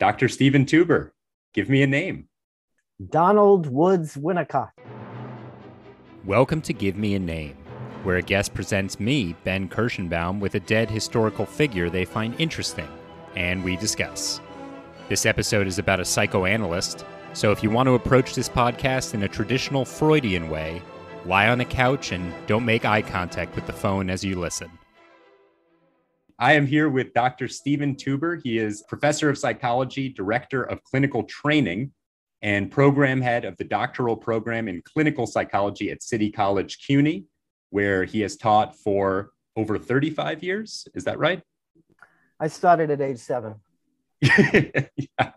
Dr. Steven Tuber, give me a name. Donald Woods Winnicott. Welcome to Give Me a Name, where a guest presents me, Ben Kirschenbaum, with a dead historical figure they find interesting, and we discuss. This episode is about a psychoanalyst, so if you want to approach this podcast in a traditional Freudian way, lie on a couch and don't make eye contact with the phone as you listen. I am here with Dr. Steven Tuber. He is professor of psychology, director of clinical training, and program head of the doctoral program in clinical psychology at City College CUNY, where he has taught for over 35 years. Is that right? I started at age seven. yeah.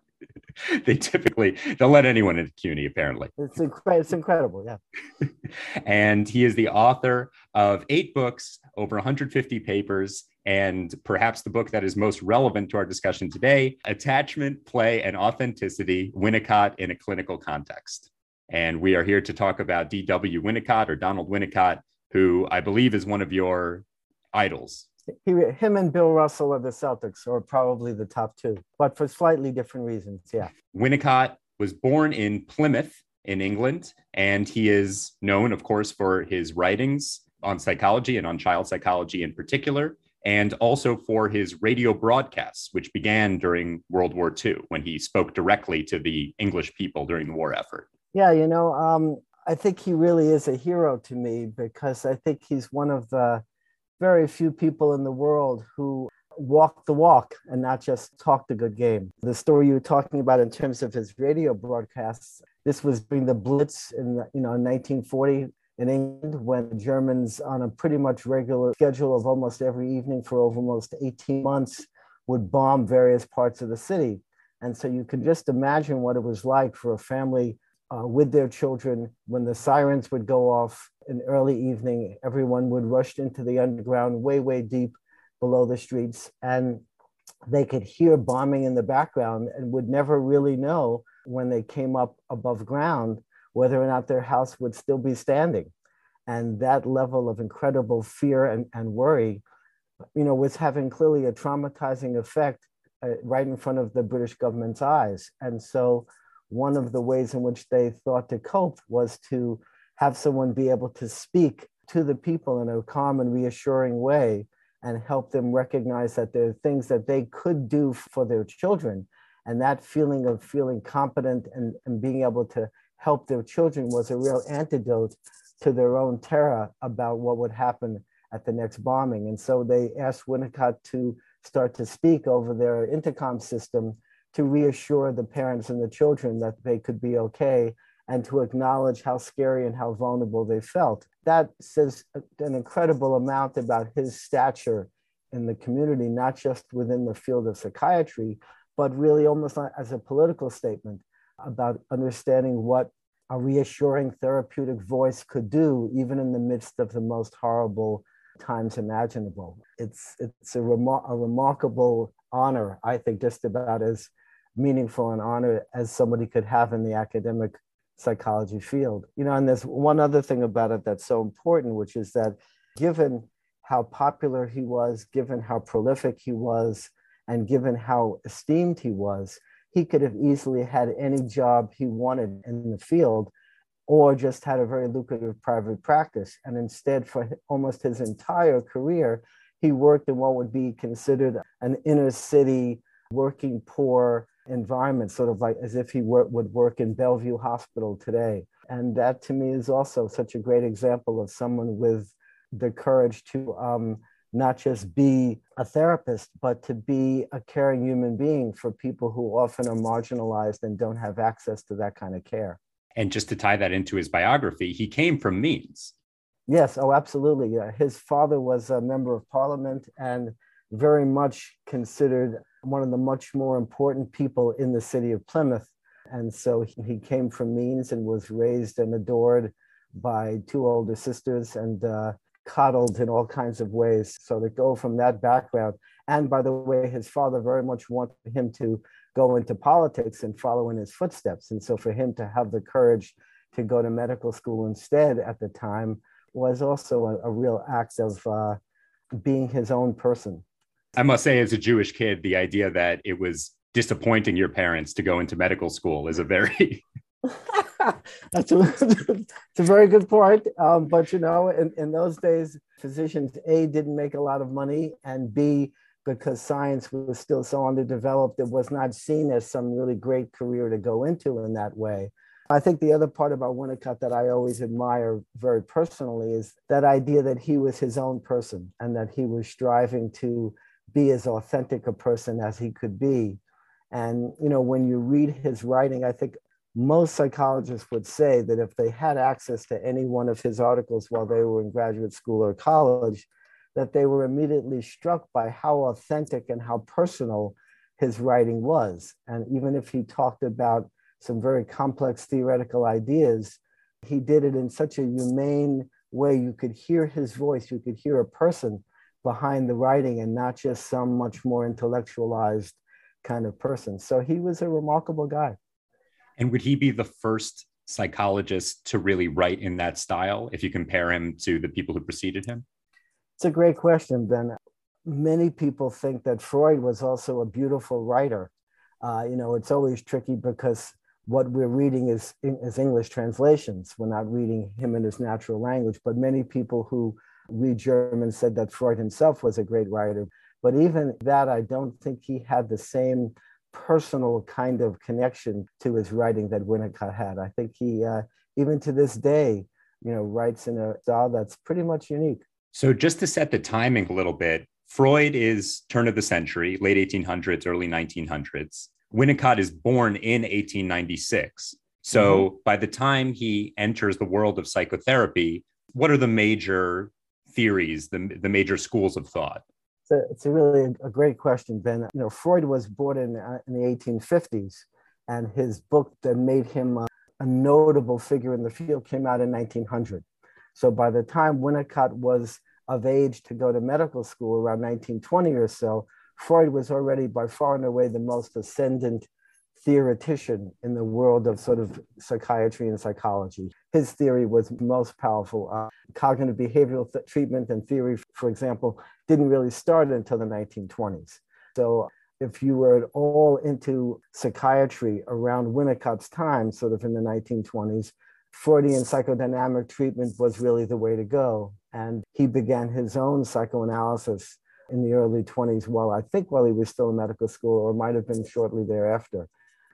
they typically don't let anyone into CUNY, apparently. It's, incre- it's incredible, yeah. and he is the author of eight books, over 150 papers, and perhaps the book that is most relevant to our discussion today Attachment, Play, and Authenticity Winnicott in a Clinical Context. And we are here to talk about D.W. Winnicott or Donald Winnicott, who I believe is one of your idols he, him and Bill Russell of the Celtics are probably the top two, but for slightly different reasons. Yeah. Winnicott was born in Plymouth in England, and he is known, of course, for his writings on psychology and on child psychology in particular, and also for his radio broadcasts, which began during World War II when he spoke directly to the English people during the war effort. Yeah, you know, um, I think he really is a hero to me because I think he's one of the very few people in the world who walk the walk and not just talk the good game. The story you were talking about in terms of his radio broadcasts, this was during the Blitz in you know 1940 in England when the Germans on a pretty much regular schedule of almost every evening for almost 18 months would bomb various parts of the city. And so you can just imagine what it was like for a family uh, with their children when the sirens would go off in early evening everyone would rush into the underground way way deep below the streets and they could hear bombing in the background and would never really know when they came up above ground whether or not their house would still be standing and that level of incredible fear and, and worry you know was having clearly a traumatizing effect uh, right in front of the british government's eyes and so one of the ways in which they thought to cope was to have someone be able to speak to the people in a calm and reassuring way and help them recognize that there are things that they could do for their children. And that feeling of feeling competent and, and being able to help their children was a real antidote to their own terror about what would happen at the next bombing. And so they asked Winnicott to start to speak over their intercom system to reassure the parents and the children that they could be okay and to acknowledge how scary and how vulnerable they felt. That says an incredible amount about his stature in the community, not just within the field of psychiatry, but really almost as a political statement about understanding what a reassuring therapeutic voice could do, even in the midst of the most horrible times imaginable. It's, it's a, remar- a remarkable honor, I think, just about as meaningful an honor as somebody could have in the academic psychology field. You know, and there's one other thing about it that's so important, which is that given how popular he was, given how prolific he was, and given how esteemed he was, he could have easily had any job he wanted in the field or just had a very lucrative private practice. And instead, for almost his entire career, he worked in what would be considered an inner city, working poor environment, sort of like as if he wor- would work in Bellevue Hospital today. And that to me is also such a great example of someone with the courage to um, not just be a therapist, but to be a caring human being for people who often are marginalized and don't have access to that kind of care. And just to tie that into his biography, he came from means. Yes, oh, absolutely. Uh, his father was a member of parliament and very much considered one of the much more important people in the city of Plymouth. And so he came from means and was raised and adored by two older sisters and uh, coddled in all kinds of ways. So to go from that background, and by the way, his father very much wanted him to go into politics and follow in his footsteps. And so for him to have the courage to go to medical school instead at the time was also a, a real act of uh, being his own person. I must say, as a Jewish kid, the idea that it was disappointing your parents to go into medical school is a very That's a, it's a very good point. Um, but you know, in, in those days, physicians A didn't make a lot of money, and B because science was still so underdeveloped, it was not seen as some really great career to go into in that way. I think the other part about Winnicott that I always admire very personally is that idea that he was his own person and that he was striving to be as authentic a person as he could be. And, you know, when you read his writing, I think most psychologists would say that if they had access to any one of his articles while they were in graduate school or college, that they were immediately struck by how authentic and how personal his writing was. And even if he talked about some very complex theoretical ideas, he did it in such a humane way. You could hear his voice, you could hear a person behind the writing and not just some much more intellectualized kind of person. So he was a remarkable guy. And would he be the first psychologist to really write in that style if you compare him to the people who preceded him? It's a great question, Ben. Many people think that Freud was also a beautiful writer. Uh, you know, it's always tricky because what we're reading is, is English translations. We're not reading him in his natural language. But many people who read German said that Freud himself was a great writer. But even that, I don't think he had the same personal kind of connection to his writing that Winnicott had. I think he, uh, even to this day, you know, writes in a style that's pretty much unique. So, just to set the timing a little bit, Freud is turn of the century, late 1800s, early 1900s. Winnicott is born in 1896. So, mm-hmm. by the time he enters the world of psychotherapy, what are the major theories, the, the major schools of thought? It's a, it's a really a great question, Ben. You know, Freud was born in, uh, in the 1850s, and his book that made him a, a notable figure in the field came out in 1900. So by the time Winnicott was of age to go to medical school around 1920 or so, Freud was already by far and away the most ascendant theoretician in the world of sort of psychiatry and psychology. His theory was most powerful. Uh, cognitive behavioral th- treatment and theory, for example, didn't really start until the 1920s. So if you were at all into psychiatry around Winnicott's time, sort of in the 1920s, Freudian psychodynamic treatment was really the way to go. And he began his own psychoanalysis in the early 20s, while I think while he was still in medical school, or might have been shortly thereafter.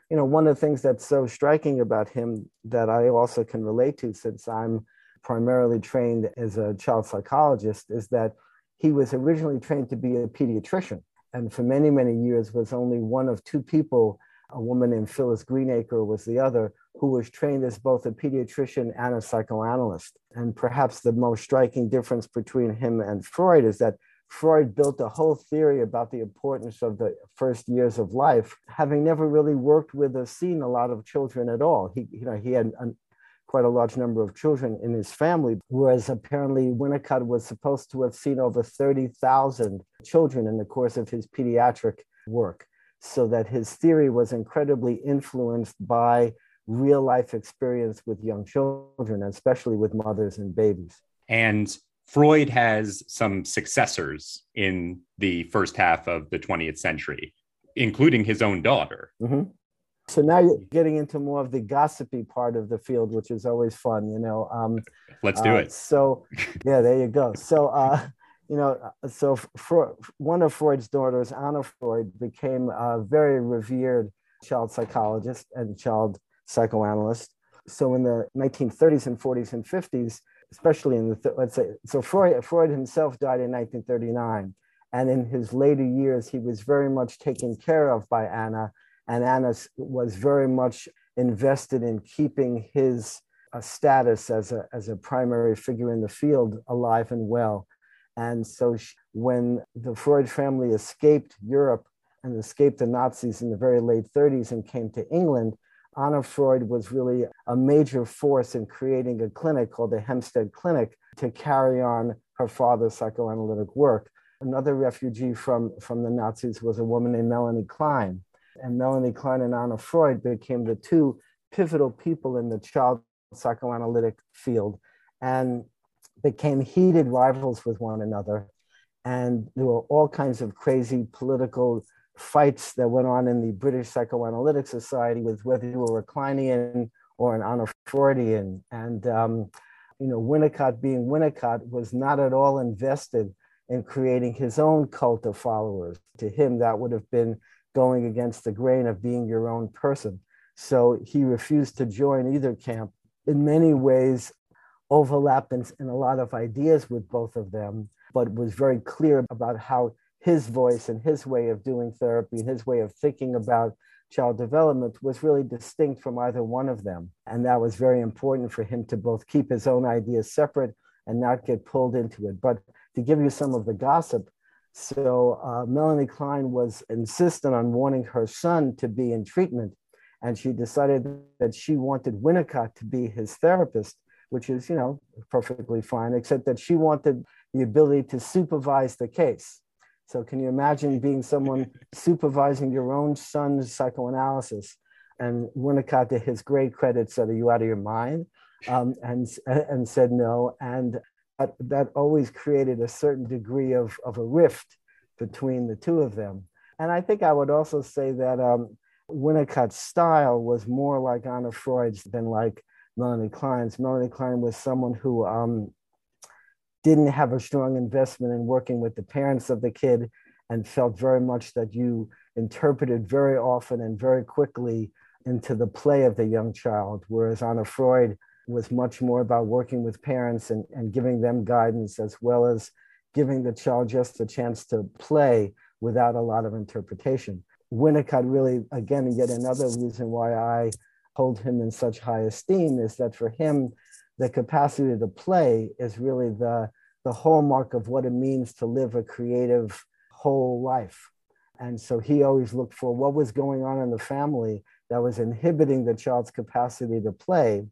You know, one of the things that's so striking about him that I also can relate to, since I'm primarily trained as a child psychologist, is that he was originally trained to be a pediatrician. And for many, many years was only one of two people, a woman named Phyllis Greenacre was the other, who was trained as both a pediatrician and a psychoanalyst. And perhaps the most striking difference between him and Freud is that Freud built a whole theory about the importance of the first years of life, having never really worked with or seen a lot of children at all. He, you know, he had an, quite a large number of children in his family, whereas apparently Winnicott was supposed to have seen over 30,000 children in the course of his pediatric work. So that his theory was incredibly influenced by real life experience with young children, especially with mothers and babies. And Freud has some successors in the first half of the 20th century, including his own daughter. Mm-hmm. So now you're getting into more of the gossipy part of the field, which is always fun, you know. Um, Let's do uh, it. So, yeah, there you go. So, uh, you know, uh, so for one of Freud's daughters, Anna Freud, became a very revered child psychologist and child psychoanalyst. So in the 1930s and 40s and 50s, especially in the, th- let's say, so Freud, Freud himself died in 1939. And in his later years, he was very much taken care of by Anna. And Anna was very much invested in keeping his uh, status as a, as a primary figure in the field alive and well. And so she, when the Freud family escaped Europe and escaped the Nazis in the very late 30s and came to England, Anna Freud was really a major force in creating a clinic called the Hampstead Clinic to carry on her father's psychoanalytic work. Another refugee from, from the Nazis was a woman named Melanie Klein. And Melanie Klein and Anna Freud became the two pivotal people in the child psychoanalytic field and became heated rivals with one another. And there were all kinds of crazy political fights that went on in the British Psychoanalytic Society with whether you were a Kleinian or an Anna Freudian. And, um, you know, Winnicott being Winnicott was not at all invested in creating his own cult of followers. To him, that would have been going against the grain of being your own person. So he refused to join either camp. In many ways, overlapped in, in a lot of ideas with both of them, but was very clear about how his voice and his way of doing therapy and his way of thinking about child development was really distinct from either one of them. And that was very important for him to both keep his own ideas separate and not get pulled into it. But to give you some of the gossip, so uh, Melanie Klein was insistent on wanting her son to be in treatment. And she decided that she wanted Winnicott to be his therapist, which is, you know, perfectly fine, except that she wanted the ability to supervise the case. So can you imagine being someone supervising your own son's psychoanalysis? And Winnicott, to his great credit, said, "Are you out of your mind?" Um, and and said no. And that, that always created a certain degree of, of a rift between the two of them. And I think I would also say that um, Winnicott's style was more like Anna Freud's than like Melanie Klein's. Melanie Klein was someone who um, didn't have a strong investment in working with the parents of the kid and felt very much that you interpreted very often and very quickly into the play of the young child, whereas Anna Freud was much more about working with parents and, and giving them guidance as well as giving the child just a chance to play without a lot of interpretation. Winnicott really, again, yet another reason why I hold him in such high esteem is that for him, the capacity to play is really the, the hallmark of what it means to live a creative whole life. And so he always looked for what was going on in the family that was inhibiting the child's capacity to play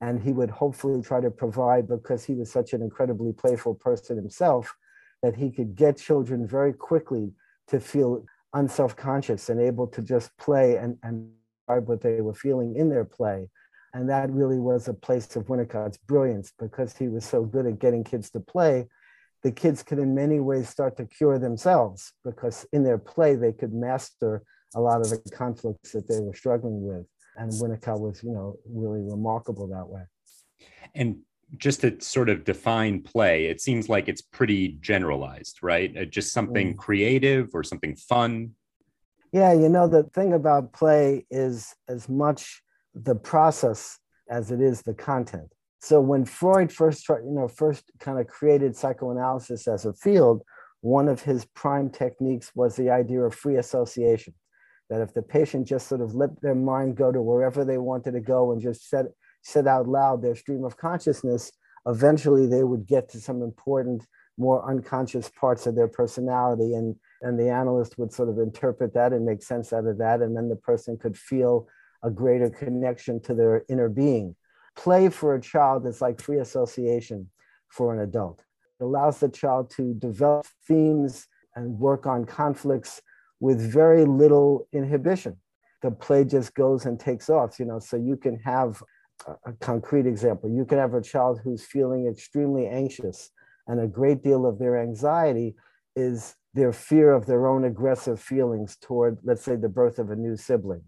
and he would hopefully try to provide because he was such an incredibly playful person himself that he could get children very quickly to feel unself-conscious and able to just play and, and what they were feeling in their play. And that really was a place of winnicott's brilliance because he was so good at getting kids to play the kids could in many ways start to cure themselves because in their play they could master a lot of the conflicts that they were struggling with and Winnicott was, you know, really remarkable that way. And just to sort of define play, it seems like it's pretty generalized, right? Uh, just something mm. creative or something fun. Yeah, you know, the thing about play is as much the process as it is the content. So when Freud first tried, you know, first kind of created psychoanalysis as a field, one of his prime techniques was the idea of free association that if the patient just sort of let their mind go to wherever they wanted to go and just said, said out loud their stream of consciousness, eventually they would get to some important, more unconscious parts of their personality. And, and the analyst would sort of interpret that and make sense out of that. And then the person could feel a greater connection to their inner being. Play for a child is like free association for an adult. It allows the child to develop themes and work on conflicts with very little inhibition. The play just goes and takes off, you know. So you can have a, concrete example. You can have a child who's feeling extremely anxious, and a great deal of their anxiety is their fear of their own aggressive feelings toward, let's say, the birth of a new sibling.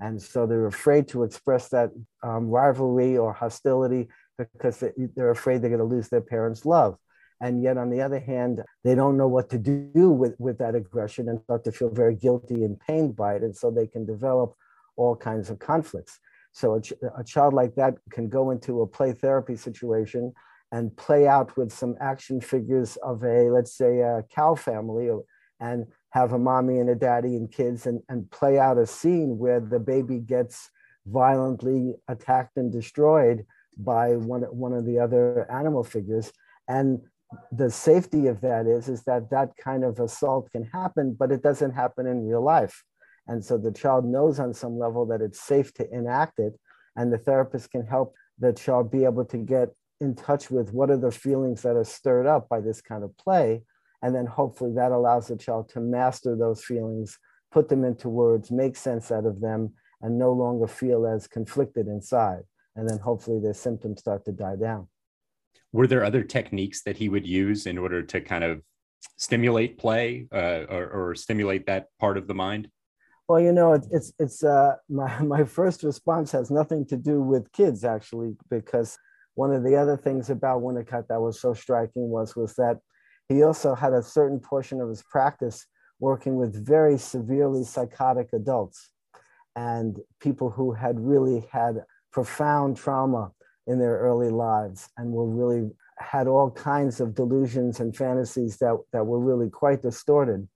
And so they're afraid to express that um, rivalry or hostility because they're afraid they're going to lose their parents' love and yet on the other hand they don't know what to do with, with that aggression and start to feel very guilty and pained by it. And so they can develop all kinds of conflicts. So a, ch- a child like that can go into a play therapy situation and play out with some action figures of a let's say a cow family and have a mommy and a daddy and kids and, and play out a scene where the baby gets violently attacked and destroyed by one, one of the other animal figures. And the safety of that is is that that kind of assault can happen but it doesn't happen in real life. And so the child knows on some level that it's safe to enact it and the therapist can help the child be able to get in touch with what are the feelings that are stirred up by this kind of play. And then hopefully that allows the child to master those feelings put them into words make sense out of them and no longer feel as conflicted inside. And then hopefully their symptoms start to die down were there other techniques that he would use in order to kind of stimulate play uh, or, or, stimulate that part of the mind? Well, you know, it, it's it's uh, my my first response has nothing to do with kids actually, because one of the other things about Winnicott that was so striking was was that he also had a certain portion of his practice working with very severely psychotic adults and people who had really had profound trauma in their early lives and were really had all kinds of delusions and fantasies that, that were really quite distorted.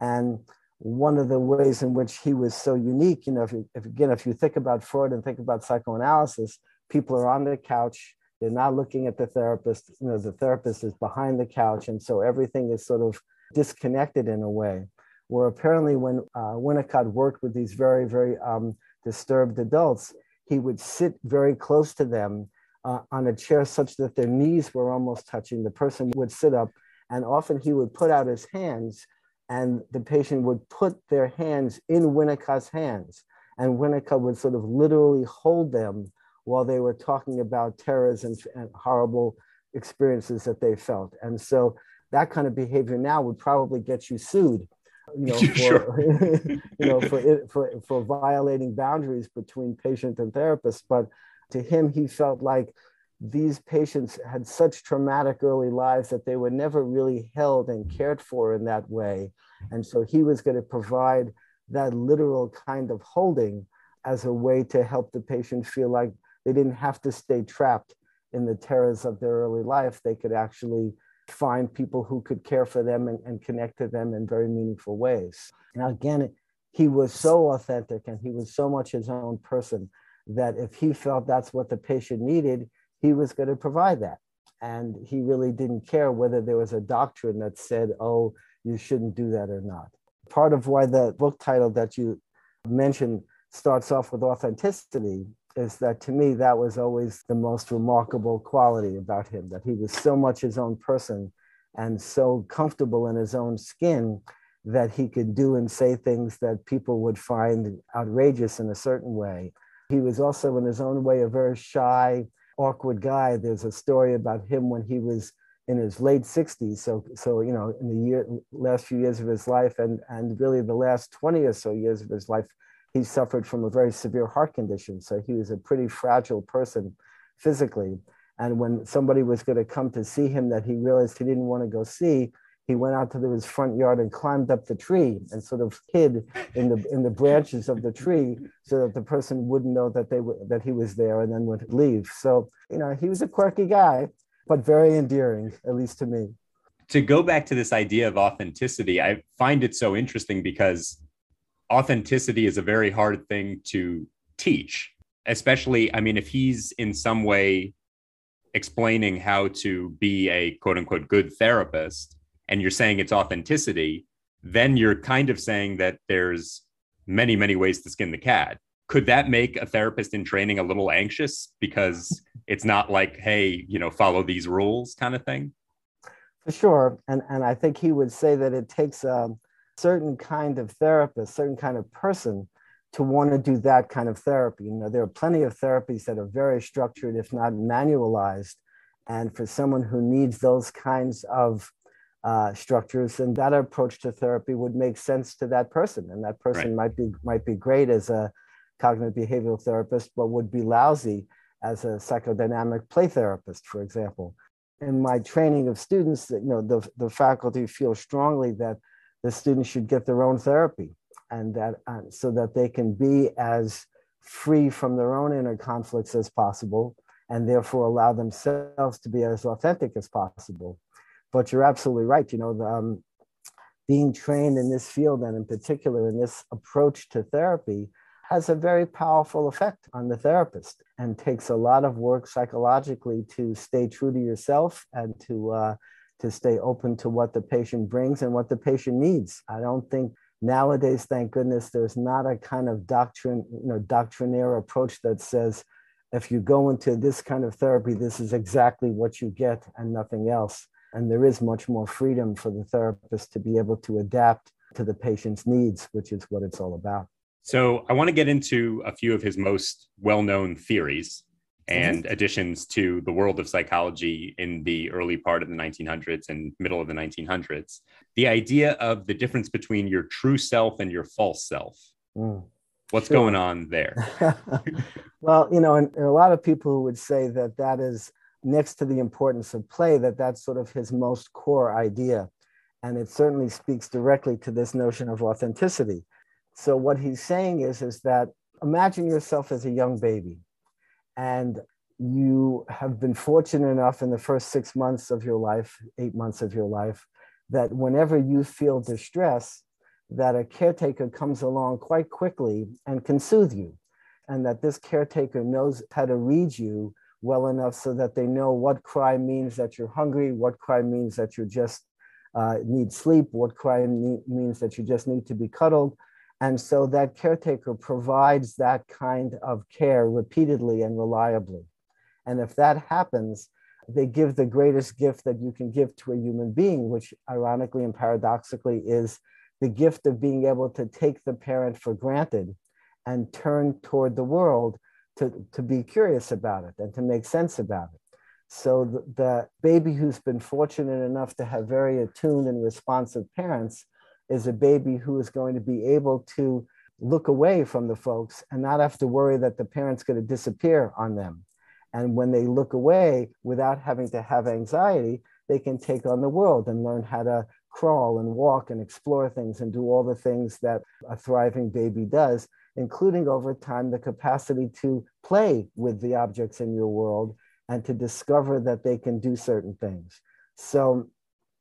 And one of the ways in which he was so unique, you know, if, you, if again, if you think about Freud and think about psychoanalysis, people are on the couch, they're not looking at the therapist, you know, the therapist is behind the couch. And so everything is sort of disconnected in a way. Where apparently, when uh, Winnicott worked with these very, very um, disturbed adults, he would sit very close to them uh, on a chair such that their knees were almost touching. The person would sit up, and often he would put out his hands, and the patient would put their hands in Winnicott's hands. And Winnicott would sort of literally hold them while they were talking about terrors and, and horrible experiences that they felt. And so that kind of behavior now would probably get you sued you know, for, sure. you know, for, for, for violating boundaries between patient and therapist. But to him, he felt like these patients had such traumatic early lives that they were never really held and cared for in that way. And so he was going to provide that literal kind of holding as a way to help the patient feel like they didn't have to stay trapped in the terrors of their early life. They could actually find people who could care for them and, and connect to them in very meaningful ways. Now, again, he was so authentic and he was so much his own person that if he felt that's what the patient needed, he was going to provide that. And he really didn't care whether there was a doctrine that said, oh, you shouldn't do that or not. Part of why the book title that you mentioned starts off with authenticity is that to me, that was always the most remarkable quality about him, that he was so much his own person and so comfortable in his own skin that he could do and say things that people would find outrageous in a certain way. He was also, in his own way, a very shy, awkward guy. There's a story about him when he was in his late 60s. So, so you know, in the year, last few years of his life, and and really the last 20 or so years of his life, he suffered from a very severe heart condition. So he was a pretty fragile person physically. And when somebody was going to come to see him that he realized he didn't want to go see, he went out to his front yard and climbed up the tree and sort of hid in the in the branches of the tree so that the person wouldn't know that they were that he was there and then would leave. So you know he was a quirky guy, but very endearing, at least to me. To go back to this idea of authenticity, I find it so interesting because authenticity is a very hard thing to teach, especially, I mean, if he's in some way explaining how to be a quote unquote good therapist and you're saying it's authenticity, then you're kind of saying that there's many, many ways to skin the cat. Could that make a therapist in training a little anxious because it's not like, hey, you know, follow these rules kind of thing? For sure. And, and I think he would say that it takes a, certain kind of therapist, certain kind of person to want to do that kind of therapy. You know, there are plenty of therapies that are very structured, if not manualized. And for someone who needs those kinds of uh, structures, and that approach to therapy would make sense to that person. And that person right. might be might be great as a cognitive behavioral therapist, but would be lousy as a psychodynamic play therapist, for example. In my training of students, you know, the, the faculty feel strongly that the students should get their own therapy and that uh, so that they can be as free from their own inner conflicts as possible and therefore allow themselves to be as authentic as possible but you're absolutely right you know the, um, being trained in this field and in particular in this approach to therapy has a very powerful effect on the therapist and takes a lot of work psychologically to stay true to yourself and to uh, to stay open to what the patient brings and what the patient needs. I don't think nowadays, thank goodness, there's not a kind of doctrine, you know, doctrinaire approach that says, if you go into this kind of therapy, this is exactly what you get and nothing else. And there is much more freedom for the therapist to be able to adapt to the patient's needs, which is what it's all about. So I want to get into a few of his most well known theories. and mm-hmm. additions to the world of psychology in the early part of the 1900s and middle of the 1900s. The idea of the difference between your true self and your false self. Mm, What's sure. going on there? well, you know, and, and a lot of people would say that that is next to the importance of play, that that's sort of his most core idea. And it certainly speaks directly to this notion of authenticity. So what he's saying is, is that imagine yourself as a young baby and you have been fortunate enough in the first six months of your life, eight months of your life, that whenever you feel distress, that a caretaker comes along quite quickly and can soothe you. And that this caretaker knows how to read you well enough so that they know what cry means that you're hungry, what cry means that you just uh, need sleep, what cry means that you just need to be cuddled, and so that caretaker provides that kind of care repeatedly and reliably. And if that happens, they give the greatest gift that you can give to a human being, which ironically and paradoxically is the gift of being able to take the parent for granted and turn toward the world to, to be curious about it and to make sense about it. So the, the baby who's been fortunate enough to have very attuned and responsive parents is a baby who is going to be able to look away from the folks and not have to worry that the parent's going to disappear on them. And when they look away without having to have anxiety, they can take on the world and learn how to crawl and walk and explore things and do all the things that a thriving baby does, including over time the capacity to play with the objects in your world and to discover that they can do certain things. So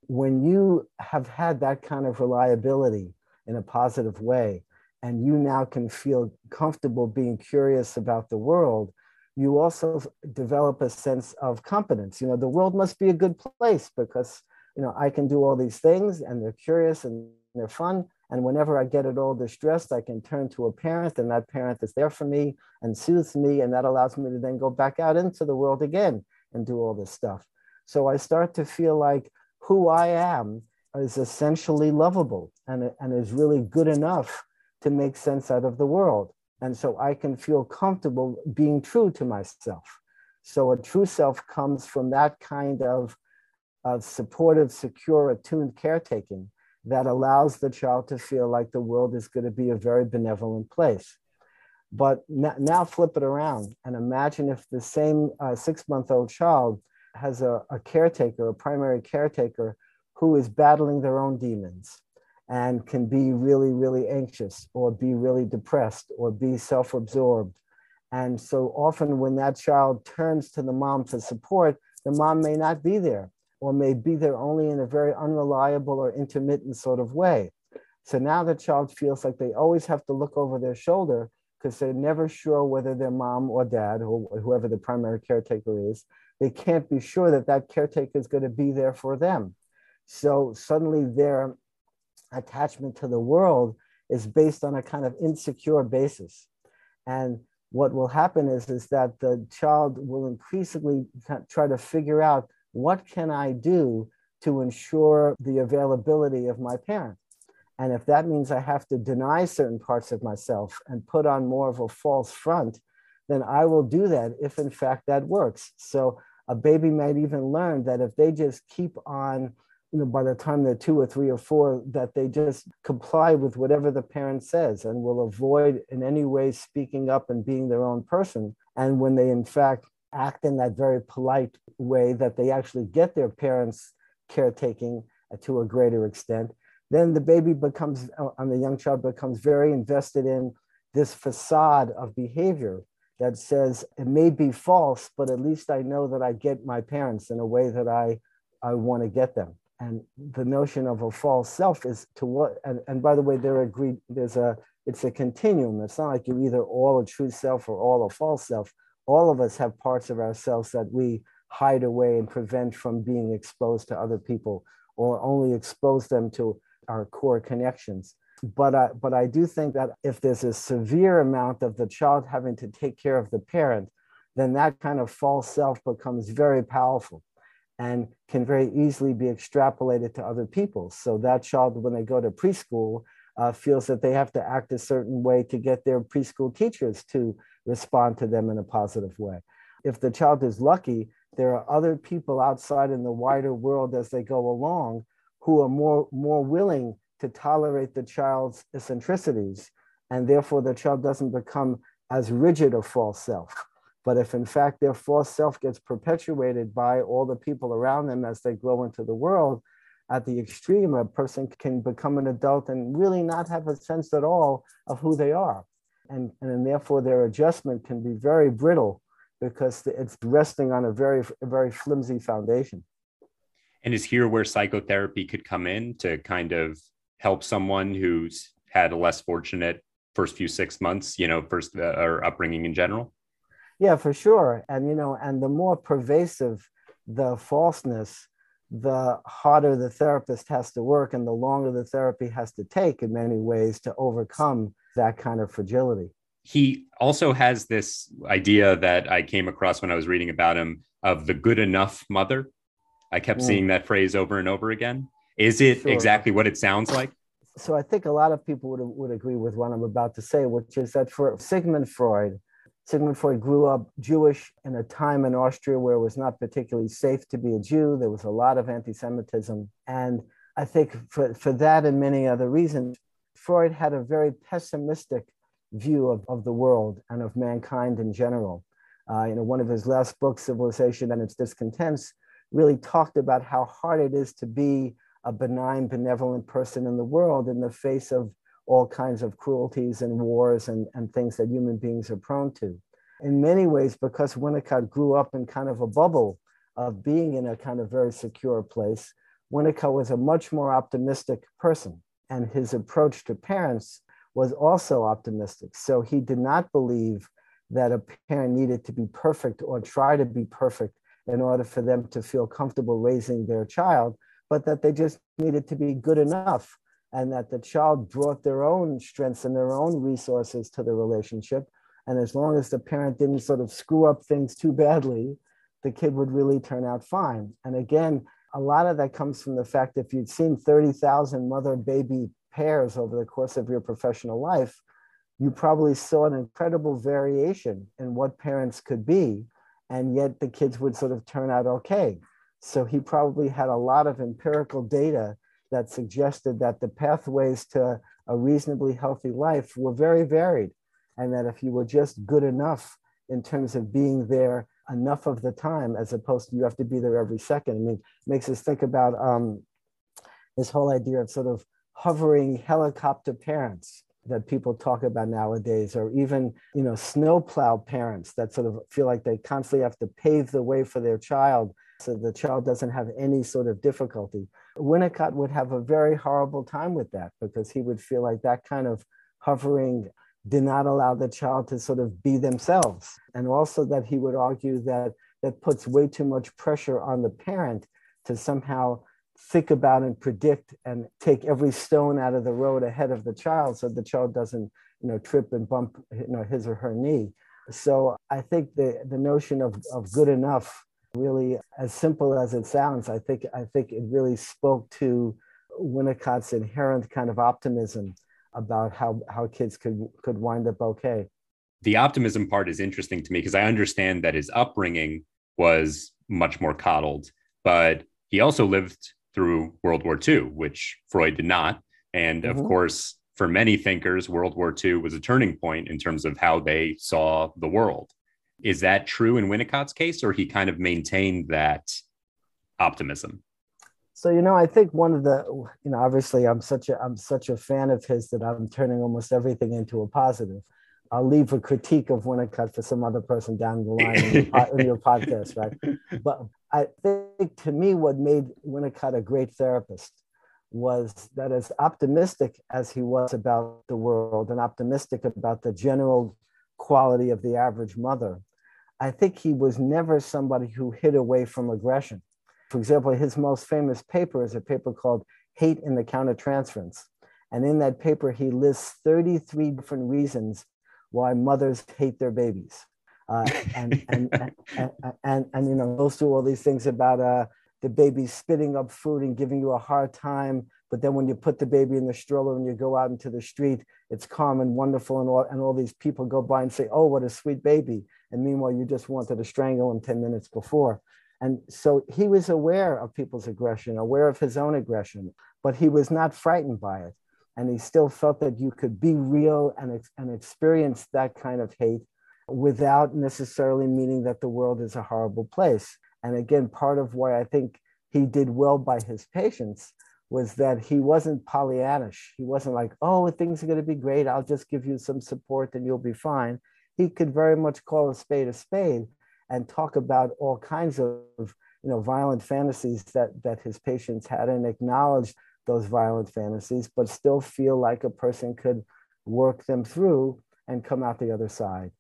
when you have had that kind of reliability in a positive way, and you now can feel comfortable being curious about the world, you also develop a sense of competence. You know, the world must be a good place because, you know, I can do all these things and they're curious and they're fun. And whenever I get at all distressed, I can turn to a parent and that parent is there for me and soothes me. And that allows me to then go back out into the world again and do all this stuff. So I start to feel like who I am is essentially lovable and, and is really good enough to make sense out of the world. And so I can feel comfortable being true to myself. So a true self comes from that kind of, of supportive, secure, attuned caretaking that allows the child to feel like the world is going to be a very benevolent place. But now flip it around and imagine if the same uh, six month old child has a, a caretaker, a primary caretaker, who is battling their own demons and can be really, really anxious or be really depressed or be self absorbed. And so often, when that child turns to the mom for support, the mom may not be there or may be there only in a very unreliable or intermittent sort of way. So now the child feels like they always have to look over their shoulder because they're never sure whether their mom or dad or whoever the primary caretaker is they can't be sure that that caretaker is going to be there for them. So suddenly their attachment to the world is based on a kind of insecure basis. And what will happen is, is that the child will increasingly try to figure out what can I do to ensure the availability of my parent. And if that means I have to deny certain parts of myself and put on more of a false front, then I will do that if in fact that works. So a baby might even learn that if they just keep on you know by the time they're two or three or four that they just comply with whatever the parent says and will avoid in any way speaking up and being their own person and when they in fact act in that very polite way that they actually get their parents caretaking to a greater extent then the baby becomes uh, and the young child becomes very invested in this facade of behavior that says it may be false, but at least I know that I get my parents in a way that I, I want to get them. And the notion of a false self is to what, and, and by the way, there agreed, there's a, it's a continuum. It's not like you're either all a true self or all a false self. All of us have parts of ourselves that we hide away and prevent from being exposed to other people or only expose them to our core connections but I, but I do think that if there's a severe amount of the child having to take care of the parent, then that kind of false self becomes very powerful and can very easily be extrapolated to other people. So that child, when they go to preschool, uh, feels that they have to act a certain way to get their preschool teachers to respond to them in a positive way. if the child is lucky, there are other people outside in the wider world as they go along who are more, more willing to tolerate the child's eccentricities. And therefore, the child doesn't become as rigid a false self. But if in fact their false self gets perpetuated by all the people around them as they grow into the world, at the extreme, a person can become an adult and really not have a sense at all of who they are. And, and therefore, their adjustment can be very brittle because it's resting on a very, very flimsy foundation. And is here where psychotherapy could come in to kind of help someone who's had a less fortunate first few six months, you know, first uh, or upbringing in general? Yeah, for sure. And, you know, and the more pervasive the falseness, the harder the therapist has to work and the longer the therapy has to take in many ways to overcome that kind of fragility. He also has this idea that I came across when I was reading about him of the good enough mother. I kept mm. seeing that phrase over and over again. Is it sure. exactly what it sounds like? So I think a lot of people would, would agree with what I'm about to say, which is that for Sigmund Freud, Sigmund Freud grew up Jewish in a time in Austria where it was not particularly safe to be a Jew. There was a lot of anti Semitism. And I think for, for that and many other reasons, Freud had a very pessimistic view of, of the world and of mankind in general. Uh, you know, one of his last books, Civilization and Its Discontents, really talked about how hard it is to be a benign, benevolent person in the world in the face of all kinds of cruelties and wars and, and things that human beings are prone to. In many ways, because Winnicott grew up in kind of a bubble of being in a kind of very secure place, Winnicott was a much more optimistic person. And his approach to parents was also optimistic. So he did not believe that a parent needed to be perfect or try to be perfect in order for them to feel comfortable raising their child, but that they just needed to be good enough and that the child brought their own strengths and their own resources to the relationship. And as long as the parent didn't sort of screw up things too badly, the kid would really turn out fine. And again, a lot of that comes from the fact if you'd seen 30,000 mother baby pairs over the course of your professional life, you probably saw an incredible variation in what parents could be. And yet the kids would sort of turn out okay. So he probably had a lot of empirical data that suggested that the pathways to a reasonably healthy life were very varied. And that if you were just good enough in terms of being there enough of the time, as opposed to you have to be there every second, I mean, makes us think about um, this whole idea of sort of hovering helicopter parents that people talk about nowadays, or even you know snowplow parents that sort of feel like they constantly have to pave the way for their child so the child doesn't have any sort of difficulty. Winnicott would have a very horrible time with that because he would feel like that kind of hovering did not allow the child to sort of be themselves. And also that he would argue that that puts way too much pressure on the parent to somehow think about and predict and take every stone out of the road ahead of the child so the child doesn't you know trip and bump you know his or her knee so i think the the notion of, of good enough really as simple as it sounds i think i think it really spoke to winnicott's inherent kind of optimism about how how kids could could wind up okay the optimism part is interesting to me because i understand that his upbringing was much more coddled but he also lived through world war ii which freud did not and mm-hmm. of course for many thinkers world war ii was a turning point in terms of how they saw the world is that true in Winnicott's case, or he kind of maintained that optimism? So you know, I think one of the you know, obviously, I'm such a I'm such a fan of his that I'm turning almost everything into a positive. I'll leave a critique of Winnicott for some other person down the line in your, in your podcast, right? But I think to me, what made Winnicott a great therapist was that as optimistic as he was about the world and optimistic about the general quality of the average mother, I think he was never somebody who hid away from aggression. For example, his most famous paper is a paper called Hate in the Countertransference. And in that paper, he lists 33 different reasons why mothers hate their babies. Uh, and, and, and, and, and, you know, goes through all these things about uh, the baby spitting up food and giving you a hard time. But then when you put the baby in the stroller and you go out into the street, it's calm and wonderful. And all, and all these people go by and say, Oh, what a sweet baby. And meanwhile, you just wanted to strangle him 10 minutes before. And so he was aware of people's aggression, aware of his own aggression, but he was not frightened by it. And he still felt that you could be real and, and experience that kind of hate without necessarily meaning that the world is a horrible place. And again, part of why I think he did well by his patients was that he wasn't Pollyannish. He wasn't like, oh, things are going to be great. I'll just give you some support and you'll be fine. He could very much call a spade a spade and talk about all kinds of you know violent fantasies that that his patients had and acknowledge those violent fantasies but still feel like a person could work them through and come out the other side.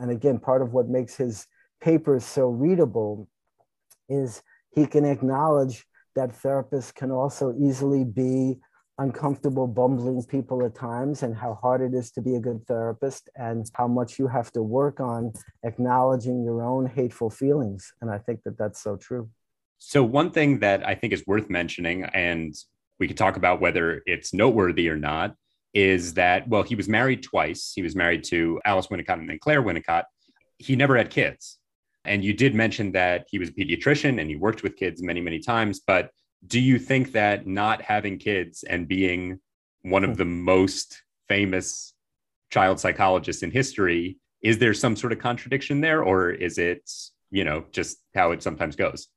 And again part of what makes his papers so readable is he can acknowledge that therapists can also easily be uncomfortable, bumbling people at times, and how hard it is to be a good therapist, and how much you have to work on acknowledging your own hateful feelings. And I think that that's so true. So, one thing that I think is worth mentioning, and we could talk about whether it's noteworthy or not, is that, well, he was married twice. He was married to Alice Winnicott and then Clare Winnicott. He never had kids. And you did mention that he was a pediatrician and he worked with kids many, many times. But do you think that not having kids and being one of hmm. the most famous child psychologists in history is there some sort of contradiction there or is it you know just how it sometimes goes?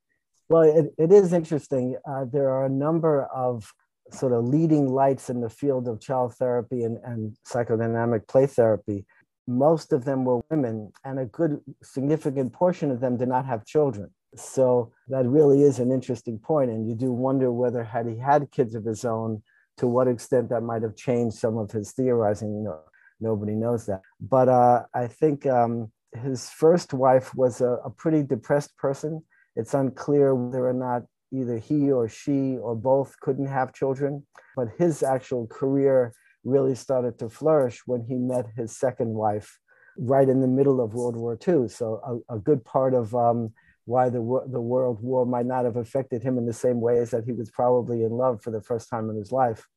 Well it, it is interesting. Uh, there are a number of sort of leading lights in the field of child therapy and, and psychodynamic play therapy. Most of them were women and a good significant portion of them did not have children so that really is an interesting point, and you do wonder whether had he had kids of his own, to what extent that might have changed some of his theorizing. You know, nobody knows that. But uh, I think um, his first wife was a, a pretty depressed person. It's unclear whether or not either he or she or both couldn't have children, but his actual career really started to flourish when he met his second wife right in the middle of World War II. So a, a good part of um, why the, the world war might not have affected him in the same way as that he was probably in love for the first time in his life.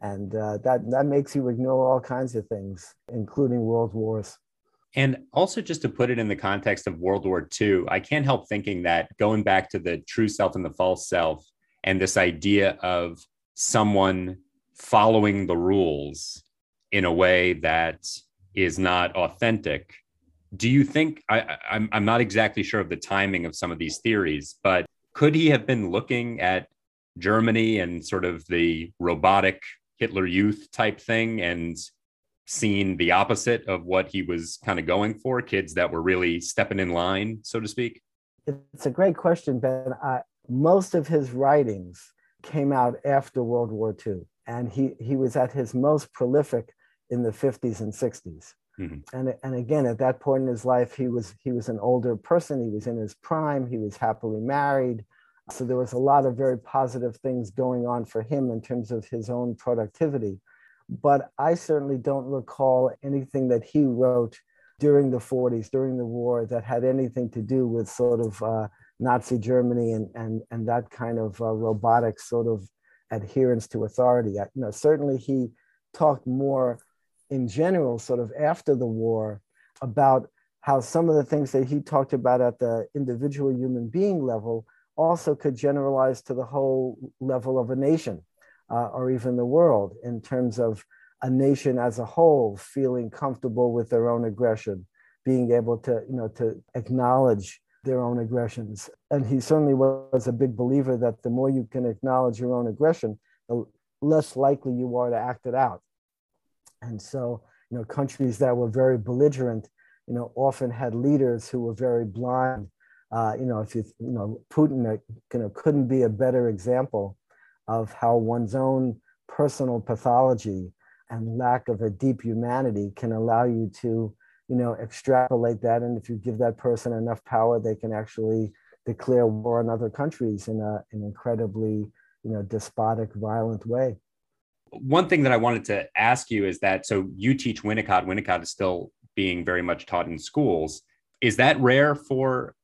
And uh, that, that makes you ignore all kinds of things, including world wars. And also, just to put it in the context of World War II, I can't help thinking that going back to the true self and the false self, and this idea of someone following the rules in a way that is not authentic do you think I, I'm, I'm not exactly sure of the timing of some of these theories, but could he have been looking at Germany and sort of the robotic Hitler Youth type thing and seen the opposite of what he was kind of going for? Kids that were really stepping in line, so to speak. It's a great question, Ben. Uh, most of his writings came out after World War II, and he he was at his most prolific in the 50s and 60s. Mm-hmm. And, and again, at that point in his life, he was he was an older person. He was in his prime. He was happily married. So there was a lot of very positive things going on for him in terms of his own productivity. But I certainly don't recall anything that he wrote during the 40s, during the war, that had anything to do with sort of uh, Nazi Germany and, and, and that kind of uh, robotic sort of adherence to authority. I, you know, certainly he talked more in general, sort of after the war, about how some of the things that he talked about at the individual human being level also could generalize to the whole level of a nation uh, or even the world in terms of a nation as a whole feeling comfortable with their own aggression, being able to, you know, to acknowledge their own aggressions. And he certainly was a big believer that the more you can acknowledge your own aggression, the less likely you are to act it out. And so, you know, countries that were very belligerent, you know, often had leaders who were very blind. Uh, you know, if you, you know, Putin uh, you know, couldn't be a better example of how one's own personal pathology and lack of a deep humanity can allow you to, you know, extrapolate that. And if you give that person enough power, they can actually declare war on other countries in a, an incredibly, you know, despotic, violent way one thing that I wanted to ask you is that so you teach Winnicott. Winnicott is still being very much taught in schools. Is that rare for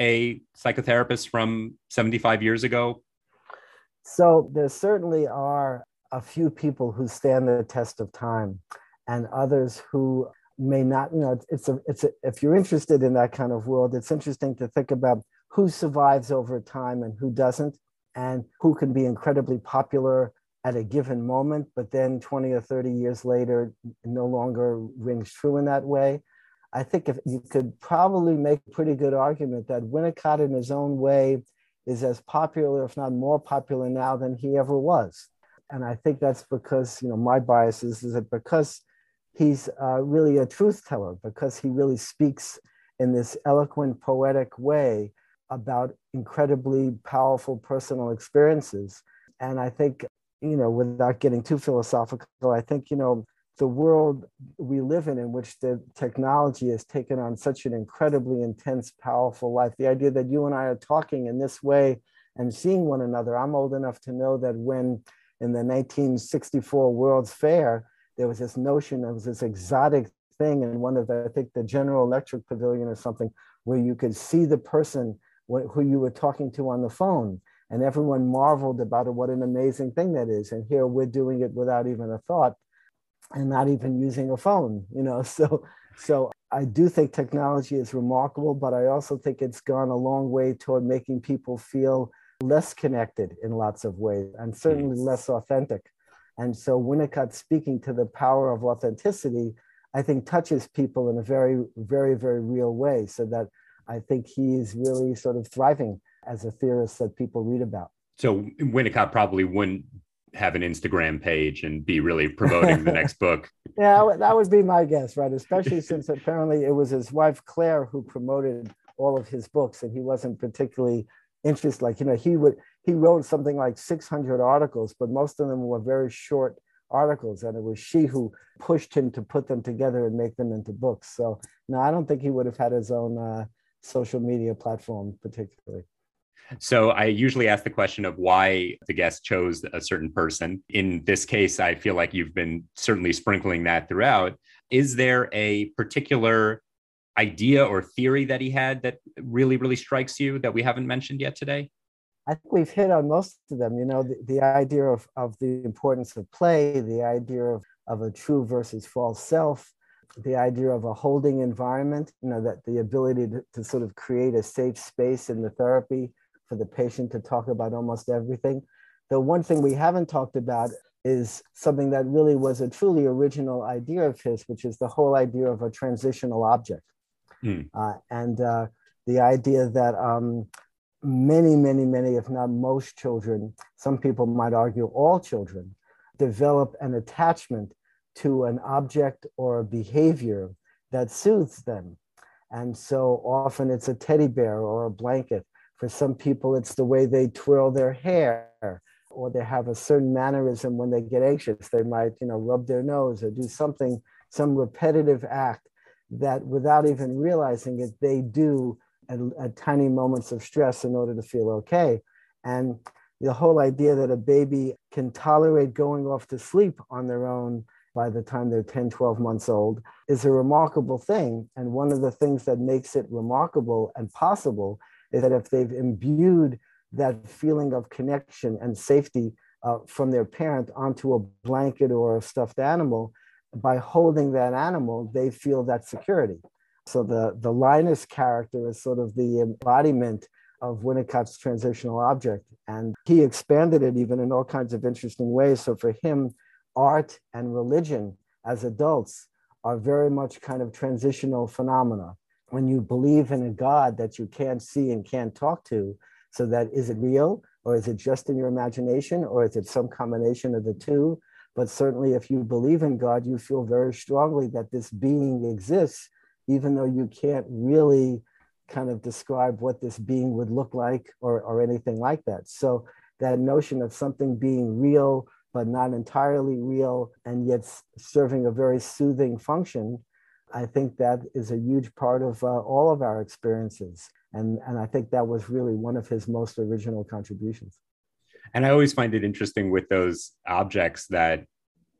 a psychotherapist from 75 years ago? So there certainly are a few people who stand the test of time and others who may not you know it's a it's a, if you're interested in that kind of world it's interesting to think about who survives over time and who doesn't and who can be incredibly popular at a given moment but then 20 or 30 years later no longer rings true in that way i think if you could probably make a pretty good argument that winnicott in his own way is as popular if not more popular now than he ever was and i think that's because you know my bias is, is that because he's uh, really a truth teller because he really speaks in this eloquent, poetic way about incredibly powerful personal experiences. And I think, you know, without getting too philosophical, I think, you know, the world we live in, in which the technology has taken on such an incredibly intense, powerful life, the idea that you and I are talking in this way and seeing one another. I'm old enough to know that when in the 1964 World's Fair, there was this notion of this exotic thing in one of the, I think the General Electric Pavilion or something, where you could see the person who you were talking to on the phone. And everyone marveled about it, what an amazing thing that is. And here we're doing it without even a thought and not even using a phone, you know. So so I do think technology is remarkable, but I also think it's gone a long way toward making people feel less connected in lots of ways and certainly less authentic. And so Winnicott speaking to the power of authenticity, I think touches people in a very, very, very real way. So that I think he's really sort of thriving as a theorist that people read about. So Winnicott probably wouldn't have an Instagram page and be really promoting the next book. Yeah, that would be my guess, right? Especially since apparently it was his wife Clare who promoted all of his books, and he wasn't particularly interested. Like you know, he would he wrote something like 600 articles, but most of them were very short articles. And it was she who pushed him to put them together and make them into books. So, no, I don't think he would have had his own uh, social media platform particularly. So I usually ask the question of why the guest chose a certain person. In this case, I feel like you've been certainly sprinkling that throughout. Is there a particular idea or theory that he had that really, really strikes you that we haven't mentioned yet today? I think we've hit on most of them. You know, the, the idea of, of the importance of play, the idea of, of a true versus false self, the idea of a holding environment, you know, that the ability to, to sort of create a safe space in the therapy for the patient to talk about almost everything. The one thing we haven't talked about is something that really was a truly original idea of his, which is the whole idea of a transitional object. Mm. Uh, and uh, the idea that um, many, many, many, if not most children, some people might argue all children, develop an attachment to an object or a behavior that soothes them. And so often it's a teddy bear or a blanket. For some people, it's the way they twirl their hair or they have a certain mannerism when they get anxious. They might, you know, rub their nose or do something, some repetitive act that without even realizing it, they do at, at tiny moments of stress in order to feel okay. And the whole idea that a baby can tolerate going off to sleep on their own by the time they're 10, 12 months old is a remarkable thing. And one of the things that makes it remarkable and possible is that if they've imbued that feeling of connection and safety uh, from their parent onto a blanket or a stuffed animal, by holding that animal, they feel that security. So the, the Linus character is sort of the embodiment of Winnicott's transitional object. And he expanded it even in all kinds of interesting ways. So for him, art and religion as adults are very much kind of transitional phenomena. When you believe in a God that you can't see and can't talk to, so that is it real or is it just in your imagination or is it some combination of the two? But certainly, if you believe in God, you feel very strongly that this being exists even though you can't really kind of describe what this being would look like or, or anything like that. So that notion of something being real, but not entirely real, and yet serving a very soothing function, I think that is a huge part of uh, all of our experiences. And, and I think that was really one of his most original contributions. And I always find it interesting with those objects that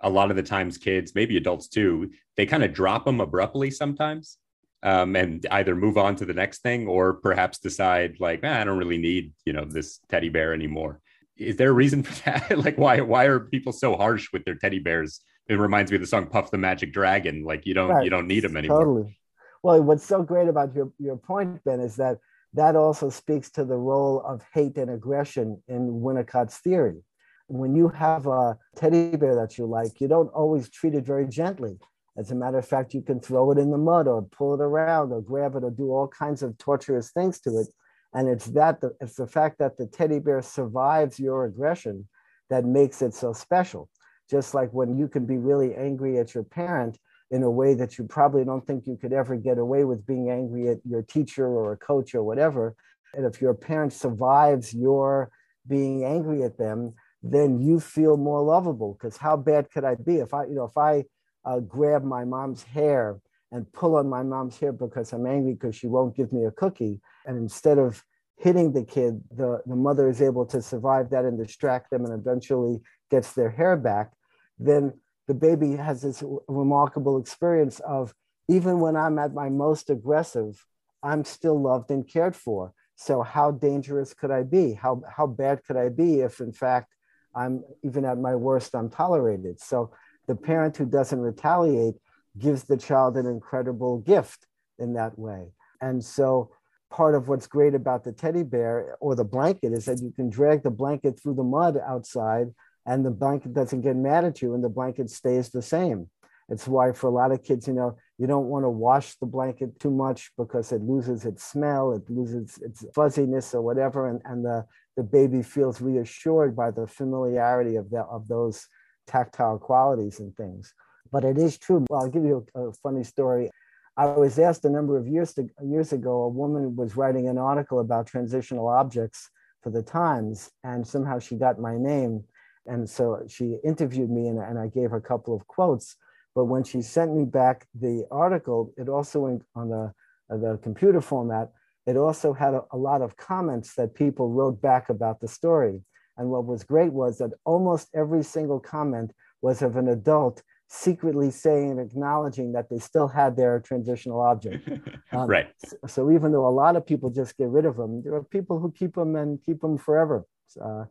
a lot of the times kids, maybe adults too, they kind of drop them abruptly sometimes. um, and either move on to the next thing or perhaps decide like ah, I don't really need you know this teddy bear anymore. Is there a reason for that? like why why are people so harsh with their teddy bears? It reminds me of the song Puff the Magic Dragon. Like you don't right. you don't need them anymore. Totally. Well, what's so great about your, your point, Ben, is that that also speaks to the role of hate and aggression in Winnicott's theory. When you have a teddy bear that you like, you don't always treat it very gently. As a matter of fact, you can throw it in the mud or pull it around or grab it or do all kinds of torturous things to it. And it's that it's the fact that the teddy bear survives your aggression that makes it so special. Just like when you can be really angry at your parent in a way that you probably don't think you could ever get away with being angry at your teacher or a coach or whatever. And if your parent survives your being angry at them, then you feel more lovable. Because how bad could I be if I, you know, if I uh, grab my mom's hair and pull on my mom's hair because I'm angry because she won't give me a cookie. And instead of hitting the kid, the, the mother is able to survive that and distract them and eventually gets their hair back, then the baby has this remarkable experience of even when I'm at my most aggressive, I'm still loved and cared for. So how dangerous could I be? How, how bad could I be if in fact I'm even at my worst, I'm tolerated? So the parent who doesn't retaliate gives the child an incredible gift in that way. And so part of what's great about the teddy bear or the blanket is that you can drag the blanket through the mud outside and the blanket doesn't get mad at you and the blanket stays the same. It's why for a lot of kids, you know, you don't want to wash the blanket too much because it loses its smell, it loses its fuzziness or whatever. And, and the, the baby feels reassured by the familiarity of, the, of those tactile qualities and things. But it is true. Well, I'll give you a, a funny story. I was asked a number of years, to, years ago, a woman was writing an article about transitional objects for the Times, and somehow she got my name. And so she interviewed me, and, and I gave her a couple of quotes. But when she sent me back the article, it also went on the, the computer format. It also had a, a lot of comments that people wrote back about the story. And what was great was that almost every single comment was of an adult secretly saying and acknowledging that they still had their transitional object. Um, right. So even though a lot of people just get rid of them, there are people who keep them and keep them forever. Uh,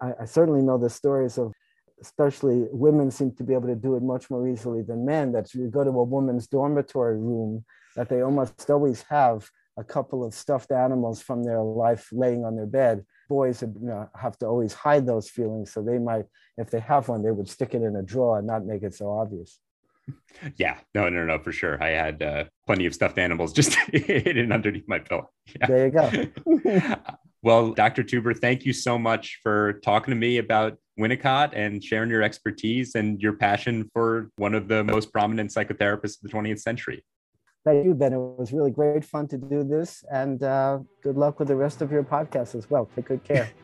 I, I, certainly know the stories of, especially women seem to be able to do it much more easily than men. That you go to a woman's dormitory room, that they almost always have a couple of stuffed animals from their life laying on their bed boys you know, have to always hide those feelings. So they might, if they have one, they would stick it in a drawer and not make it so obvious. Yeah, no, no, no, for sure. I had uh, plenty of stuffed animals just hidden underneath my pillow. Yeah. There you go. well, Dr. Tuber, thank you so much for talking to me about Winnicott and sharing your expertise and your passion for one of the most prominent psychotherapists of the 20th century. Thank you, Ben. It was really great fun to do this. And uh, good luck with the rest of your podcast as well. Take good care.